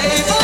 Say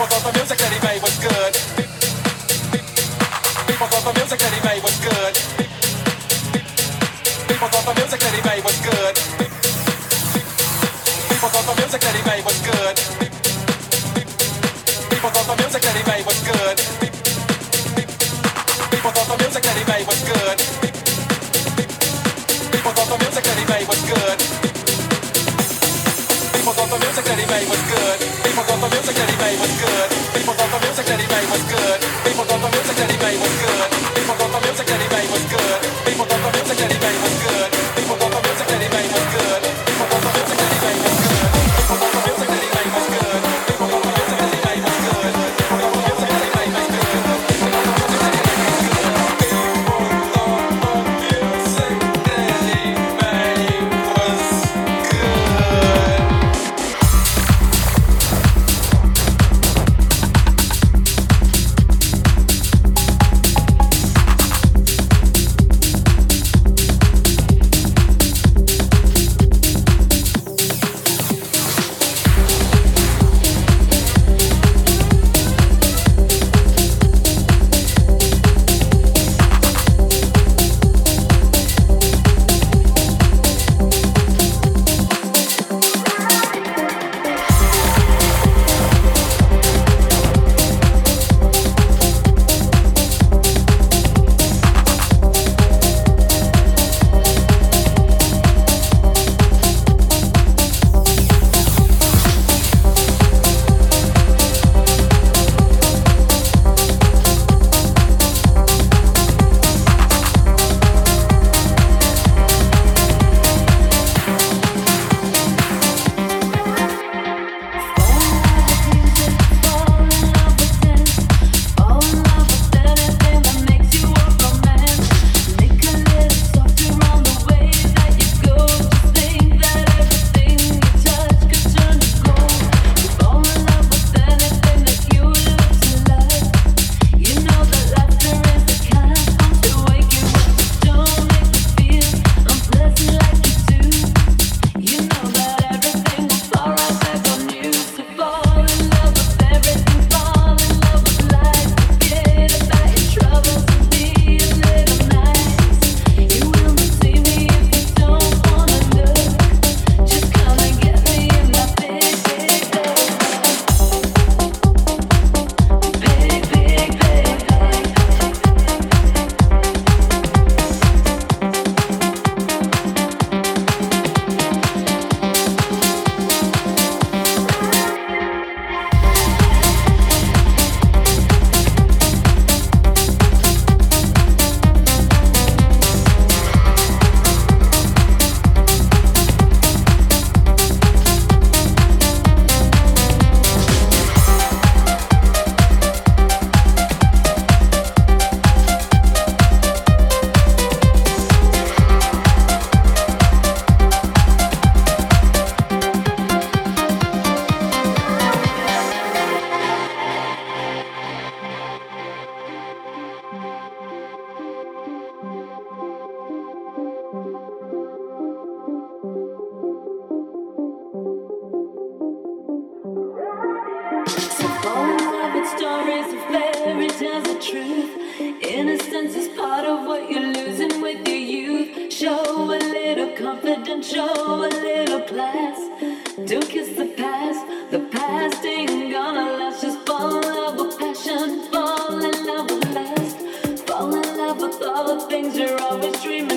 patota mesmo. Tells the truth. Innocence is part of what you're losing with your youth. Show a little confidence, show a little class. Don't kiss the past, the past ain't gonna last. Just fall in love with passion, fall in love with lust. Fall in love with all the things you're always dreaming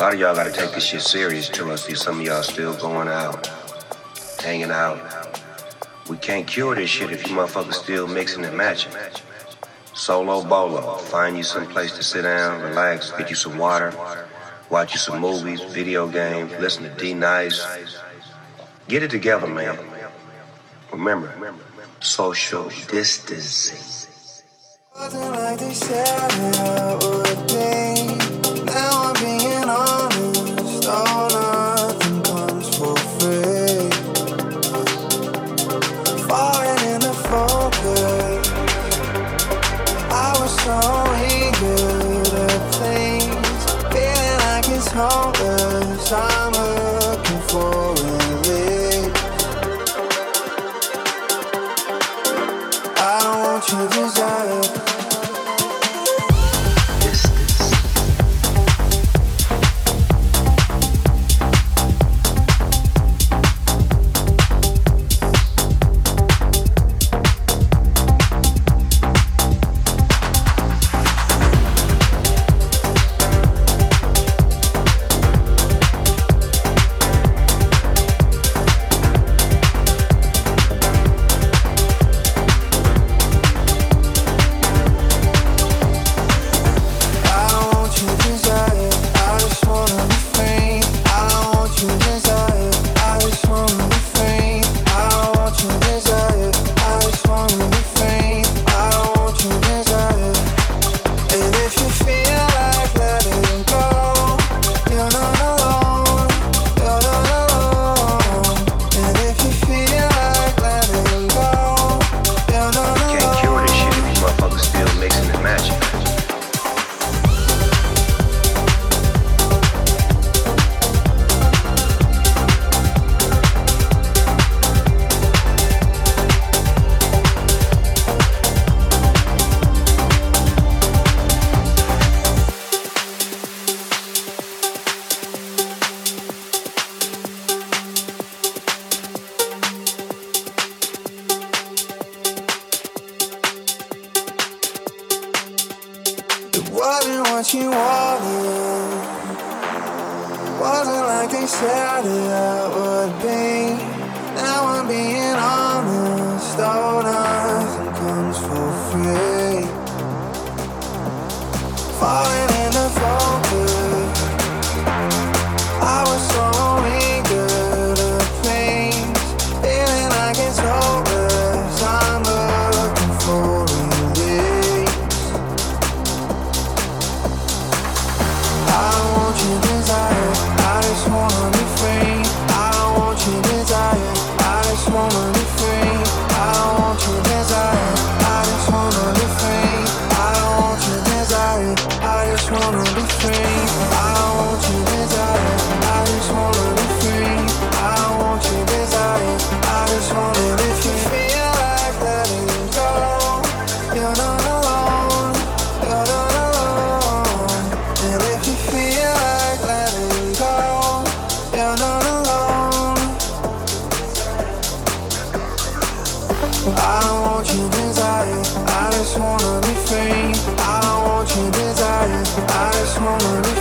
A lot of y'all gotta take this shit serious too. I see some of y'all still going out, hanging out. We can't cure this shit if you motherfuckers still mixing and matching. Solo bolo, find you some place to sit down, relax, get you some water, watch you some movies, video games, listen to D Nice. Get it together, man. Remember, social distancing. Wasn't like they it. Now I'm I just wanna be free. I don't want your desire. I just wanna be